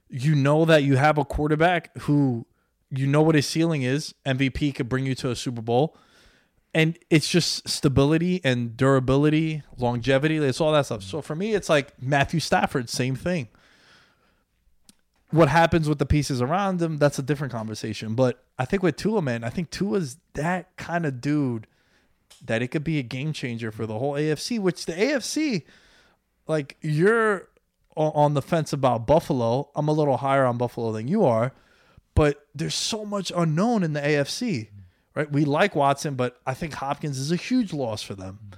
You know that you have a quarterback who you know what his ceiling is. MVP could bring you to a Super Bowl. And it's just stability and durability, longevity. It's all that stuff. So for me, it's like Matthew Stafford, same thing. What happens with the pieces around him, that's a different conversation. But I think with Tua, man, I think Tua's that kind of dude that it could be a game changer for the whole AFC, which the AFC, like you're on the fence about Buffalo. I'm a little higher on Buffalo than you are, but there's so much unknown in the AFC, right? We like Watson, but I think Hopkins is a huge loss for them.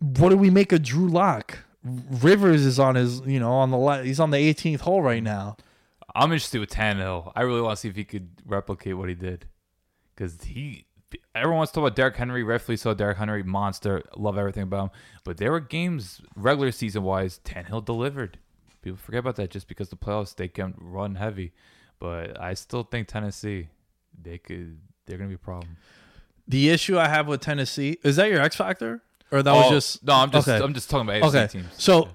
What do we make of Drew Lock? Rivers is on his, you know, on the he's on the 18th hole right now. I'm interested with Tannehill. I really want to see if he could replicate what he did, because he. Everyone wants to talk about Derrick Henry. Rightfully so. Derrick Henry, monster. Love everything about him. But there were games, regular season wise, Tannehill delivered. People forget about that just because the playoffs they can run heavy. But I still think Tennessee, they could. They're gonna be a problem. The issue I have with Tennessee is that your X factor, or that was Oh, just no. I'm just. okay. I'm just talking about AFC okay. teams. So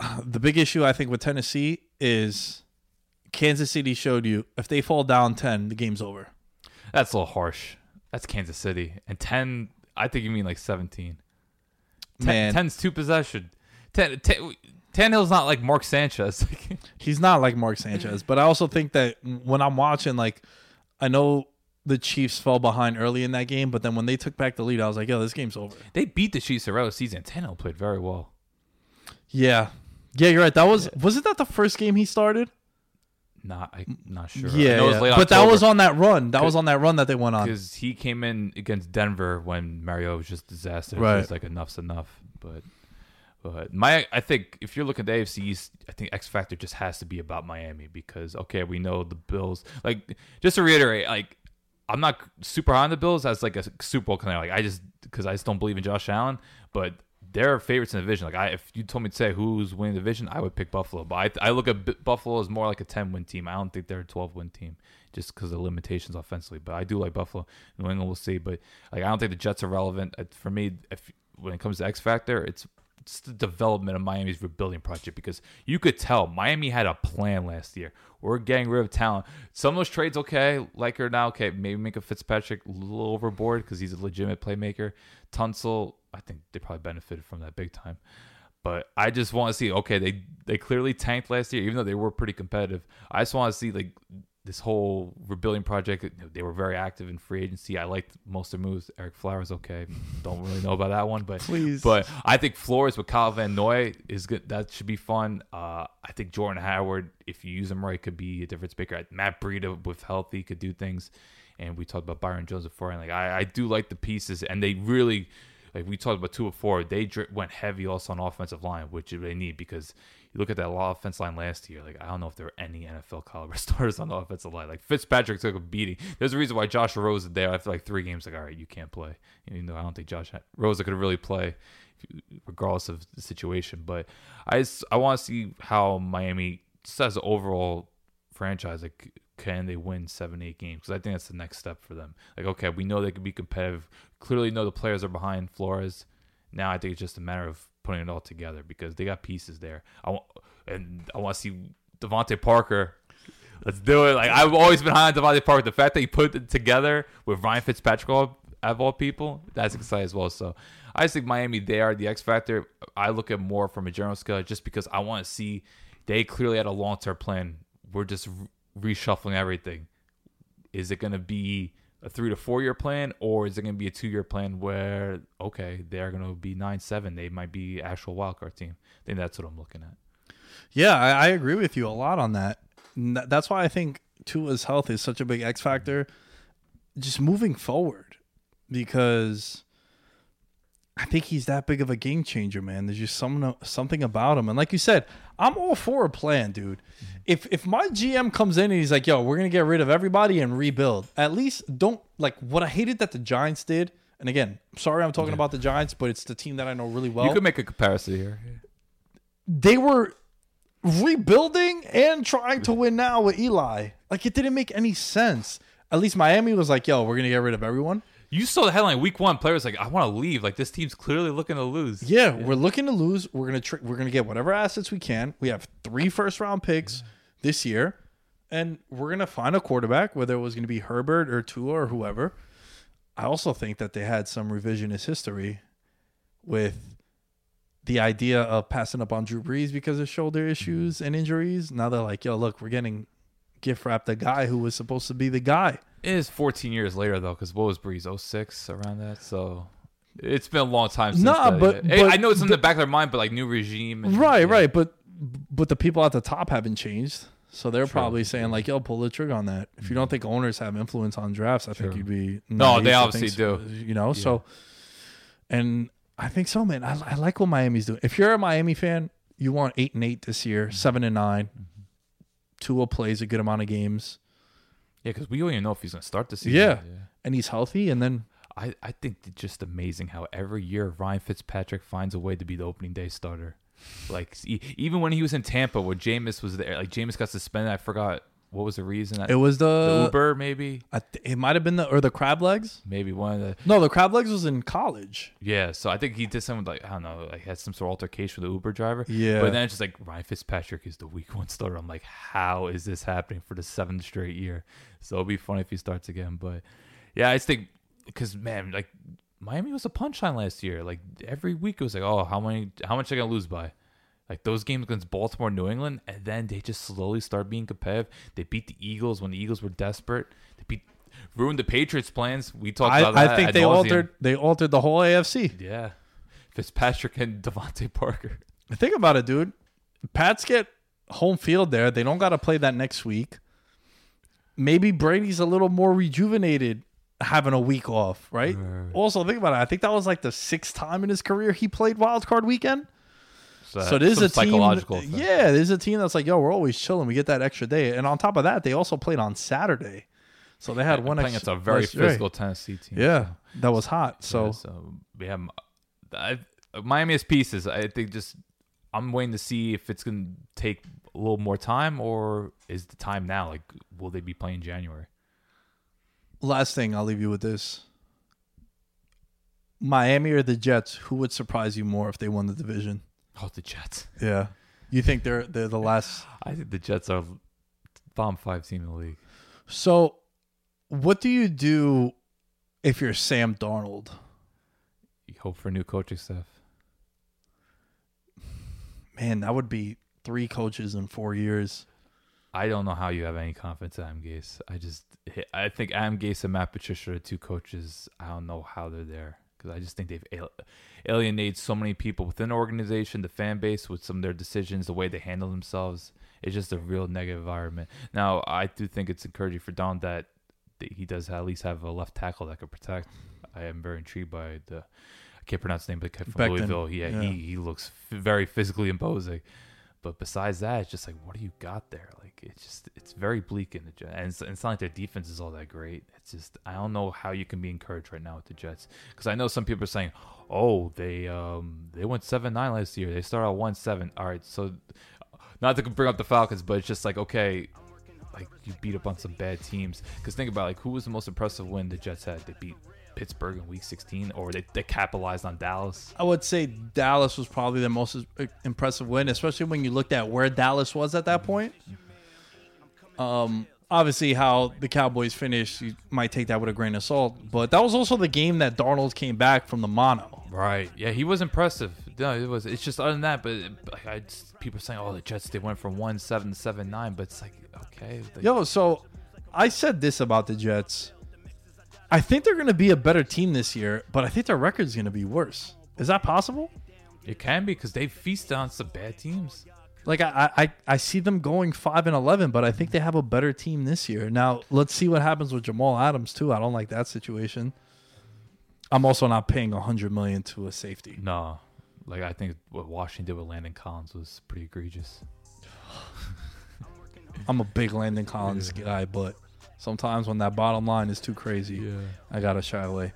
the big issue I think with Tennessee is Kansas City showed you if they fall down ten, the game's over. That's a little harsh. That's Kansas City and ten. I think you mean like seventeen. Ten, Man. ten's two possession. Ten, ten, Tannehill's not like Mark Sanchez. He's not like Mark Sanchez, but I also think that when I'm watching, like, I know the Chiefs fell behind early in that game, but then when they took back the lead, I was like, yo, this game's over. they beat the Chiefs throughout the season. Tannehill played very well. Yeah. Yeah, you're right. That was wasn't that the first game he started? Not, I'm not sure. Yeah, know it was yeah. but that was on that run. That was on that run that they went on. because he came in against Denver when Mario was just disaster. Right. Right. It's like enough's enough. But but my I think if you're looking at the AFC East, I think X Factor just has to be about Miami because okay, we know the Bills. Like just to reiterate, like I'm not super high on the Bills as like a Super Bowl of like I just because I just don't believe in Josh Allen, but they're favorites in the division. Like I, if you told me to say who's winning the division, I would pick Buffalo. But I, I look at Buffalo as more like a 10 win team. I don't think they're a 12 win team just because of the limitations offensively. But I do like Buffalo. New England, we'll see. But like I don't think the Jets are relevant for me. If when it comes to X Factor, it's the development of Miami's rebuilding project because you could tell Miami had a plan last year. We're getting rid of talent. Some of those trades, okay, like or now, okay, maybe make a Fitzpatrick a little overboard because he's a legitimate playmaker. Tunsil, I think they probably benefited from that big time. But I just want to see, okay, they they clearly tanked last year, even though they were pretty competitive. I just want to see like this whole rebuilding project. They were very active in free agency. I liked most of their moves. Ereck Flowers, okay, don't really know about that one, but Please. but I think Flores with Kyle Van Noy is good. That should be fun. Uh, I think Jordan Howard, if you use him right, could be a difference maker. Matt Breida with healthy could do things. And we talked about Byron Jones before, and like I, I do like the pieces, and they really like we talked about two before. They dri- went heavy also on offensive line, which they need because you look at that law offense line last year. Like I don't know if there were any NFL caliber starters on the offensive line. Like Fitzpatrick took a beating. There's a reason why Josh Rosen there after like three games. Like all right, you can't play. Even though I don't think Josh Rosen could really play, regardless of the situation. But I I want to see how Miami just as an overall franchise like can they win seven eight games because i think that's the next step for them like okay we know they can be competitive clearly know the players are behind flores now i think it's just a matter of putting it all together because they got pieces there. I want and i want to see DeVante Parker. Let's do it. Like i've always been high on DeVante Parker. The fact that he put it together with ryan fitzpatrick all, of all people that's exciting as well. So i just think miami they are the x factor. I look at more from a general scale just because i want to see they clearly had a long-term plan. We're just re- reshuffling everything. Is it going to be a three to four year plan, or is it going to be a two year plan where okay, they're going to be nine seven, they might be actual wildcard team? I think that's what I'm looking at. Yeah, I, I agree with you a lot on that. That- That's why I think Tua's health is such a big X factor just moving forward because I think he's that big of a game changer, man. There's just some something about him, and like you said, I'm all for a plan, dude. Mm-hmm. If if my GM comes in and he's like, "Yo, we're gonna get rid of everybody and rebuild," at least don't like what I hated that the Giants did. And again, sorry I'm talking about the Giants, but it's the team that I know really well. you could make a comparison here. they were rebuilding and trying to win now with Eli. Like it didn't make any sense. At least Miami was like, "Yo, we're gonna get rid of everyone." You saw the headline week one. Players like, I want to leave. Like this team's clearly looking to lose. Yeah, we're looking to lose. We're gonna tr- we're gonna get whatever assets we can. We have three first round picks this year, and we're gonna find a quarterback, whether it was gonna be Herbert or Tua or whoever. I also think that they had some revisionist history with the idea of passing up on Drew Brees because of shoulder issues and injuries. Now they're like, yo, look, we're getting gift wrapped a guy who was supposed to be the guy. It is 14 years later though, because what was Brees 06 around that? So it's been a long time. Since Nah, that. but- eh, Hey, but I know it's in the back of their mind, but like new regime. And, Right, yeah. right, but but the people at the top haven't changed. So they're probably saying like, "Yo, pull the trigger on that." If you don't mm-hmm. think owners have influence on drafts, I think you'd be No, they obviously so, do. You know, so and I think so, man. I, I like what Miami's doing. If you're a Miami fan, you want eight and eight this year, seven and 9 mm-hmm. Tua plays a good amount of games. Yeah, because we don't even know if he's going to start the season. Yeah. and he's healthy. And then I, I think it's just amazing how every year Ryan Fitzpatrick finds a way to be the opening day starter. Like e- even when he was in Tampa, where Jameis was there, like Jameis got suspended. I forgot what was the reason. it was the the, Uber, maybe, I th- it might have been the or the crab legs. maybe one of the No, the crab legs was in college. Yeah, so I think he did something like I don't know, like had some sort of altercation with the Uber driver. Yeah. but then it's just like Ryan Fitzpatrick is the week one starter. I'm like, how is this happening for the seventh straight year? So it'll be funny if he starts again. But yeah, I just think because man, like Miami was a punchline last year. Like every week it was like, oh, how many, how much are they gonna lose by? Like those games against Baltimore, New England, and then they just slowly start being competitive. They beat the Eagles when the Eagles were desperate. They beat ruined the Patriots' plans. We talked I, about that. I think they altered they altered the whole AFC. Yeah. Fitzpatrick and DeVante Parker. Think about it, dude. Pats get home field there. They don't got to play that next week. Maybe Brady's a little more rejuvenated having a week off, right? Also, think about it. I think that was like the sixth time in his career he played wild card weekend. So there's some a team. Yeah, there's a team that's like, yo, we're always chilling. We get that extra day, and on top of that, they also played on Saturday, so they had one playing extra. against a very extra day. physical Tennessee team. Yeah, that was hot. So Yeah, so we have I, Miami has pieces. I think just I'm waiting to see if it's gonna take a little more time or is the time now? Like, will they be playing January? last thing, I'll leave you with this. Miami or the Jets? Who would surprise you more if they won the division? Oh, the Jets. Yeah, you think they're they're the last? I think the Jets are bottom five team in the league. So, what do you do if you're Sam Darnold? You hope for new coaching staff. Man, that would be three coaches in four years. I don't know how you have any confidence in Adam Gase. I just, I think Adam Gase and Matt Patricia are two coaches. I don't know how they're there because I just think they've alienated so many people within the organization, the fan base, with some of their decisions, the way they handle themselves. It's just a real negative environment. Now, I do think it's encouraging for Don that he does at least have a left tackle that could protect. I am very intrigued by the. I can't pronounce his name, but the from Becton, Louisville. Yeah, yeah. he he looks f- very physically imposing. But besides that, it's just like, what do you got there? Like, it's just, it's very bleak in the Jets. And it's, it's not like their defense is all that great. It's just, I don't know how you can be encouraged right now with the Jets. Because I know some people are saying, oh, they um they went 7 9 last year. They started out 1 7. All right. So, not to bring up the Falcons, but it's just like, okay, like you beat up on some bad teams. Because think about like who was the most impressive win the Jets had? They beat Pittsburgh in week 16, or they, they capitalized on Dallas. I would say Dallas was probably the most impressive win, especially when you looked at where Dallas was at that point. Um, obviously, how the Cowboys finished, you might take that with a grain of salt, but that was also the game that Darnold came back from the mono. Right. Yeah, he was impressive. No, it was. It's just other than that, but like, I just, people are saying, "Oh, the Jets they went from 1 7 7 9, but it's like, okay, like, Yo, so I said this about the Jets. I think they're going to be a better team this year, but I think their record's going to be worse. Is that possible? it can be because they feasted on some bad teams. Like I, I, I see them going five and eleven, but I think they have a better team this year. Now let's see what happens with Jamal Adams too. I don't like that situation. I'm also not paying a hundred million to a safety. No, like I think what Washington did with Landon Collins was pretty egregious. I'm a big Landon Collins guy, but sometimes when that bottom line is too crazy, I gotta shy away.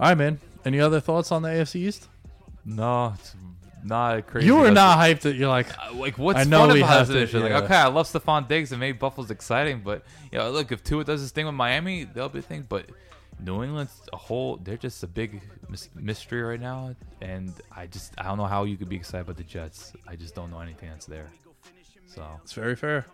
All right, man. Any other thoughts on the AFC East? No, it's not crazy. You were not hyped. That you're like, Uh, like what's I know fun we about have this to- yeah. Like okay, I love Stefon Diggs and maybe Buffalo's exciting, but you know, look if Tua does his thing with Miami, they'll be a thing. But New England's a whole, they're just a big mystery right now, and I just I don't know how you could be excited about the Jets. I just don't know anything that's there. So it's very fair.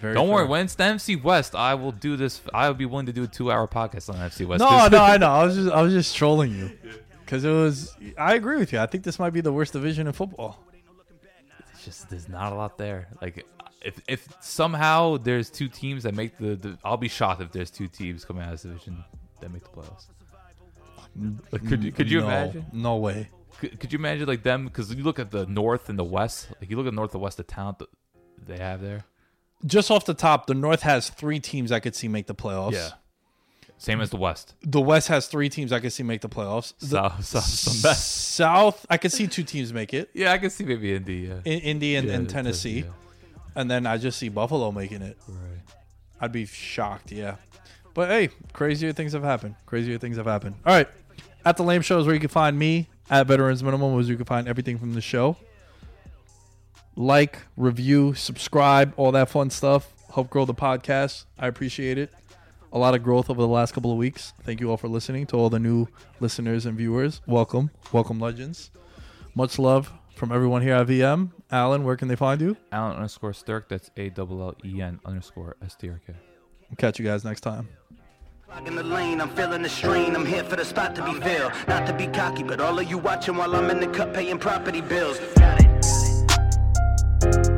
Very don't worry, when it's the NFC West, I will do this. I would be willing to do a two-hour podcast on NFC West. No, no, I know. I was just, I was just trolling you because it was. I agree with you. I think this might be the worst division in football. It's just there's not a lot there. Like if if somehow there's two teams that make the, the I'll be shocked if there's two teams coming out of this division that make the playoffs. Like, could you could you No, imagine? No way. Could, could you imagine like them? Because you look at the North and the West. Like you look at North and West, the talent that they have there. Just off the top, the North has three teams I could see make the playoffs. Yeah. Same as the West. The West has three teams I could see make the playoffs. The South, South, some. South, I could see two teams make it. Yeah, I could see maybe Indy. Yeah. In, Indy and, Yeah, and Tennessee, yeah. and then I just see Buffalo making it. Right. I'd be shocked. Yeah, but hey, crazier things have happened. Crazier things have happened. All right, at the Lame Show is where you can find me. At Veterans Minimum is where you can find everything from the show. Like, review, subscribe, all that fun stuff. Help grow the podcast. I appreciate it. A lot of growth over the last couple of weeks. Thank you all for listening. To all the new listeners and viewers, welcome, welcome, legends. Much love from everyone here at VM. Allen, where can they find you? Allen underscore Strk. That's A double L E N underscore S T R K. Catch you guys next time. In the lane, I'm feeling the strain. I'm here for the spot to be filled. Not to be cocky, but all of you watching while I'm in the cut paying property bills. Got it.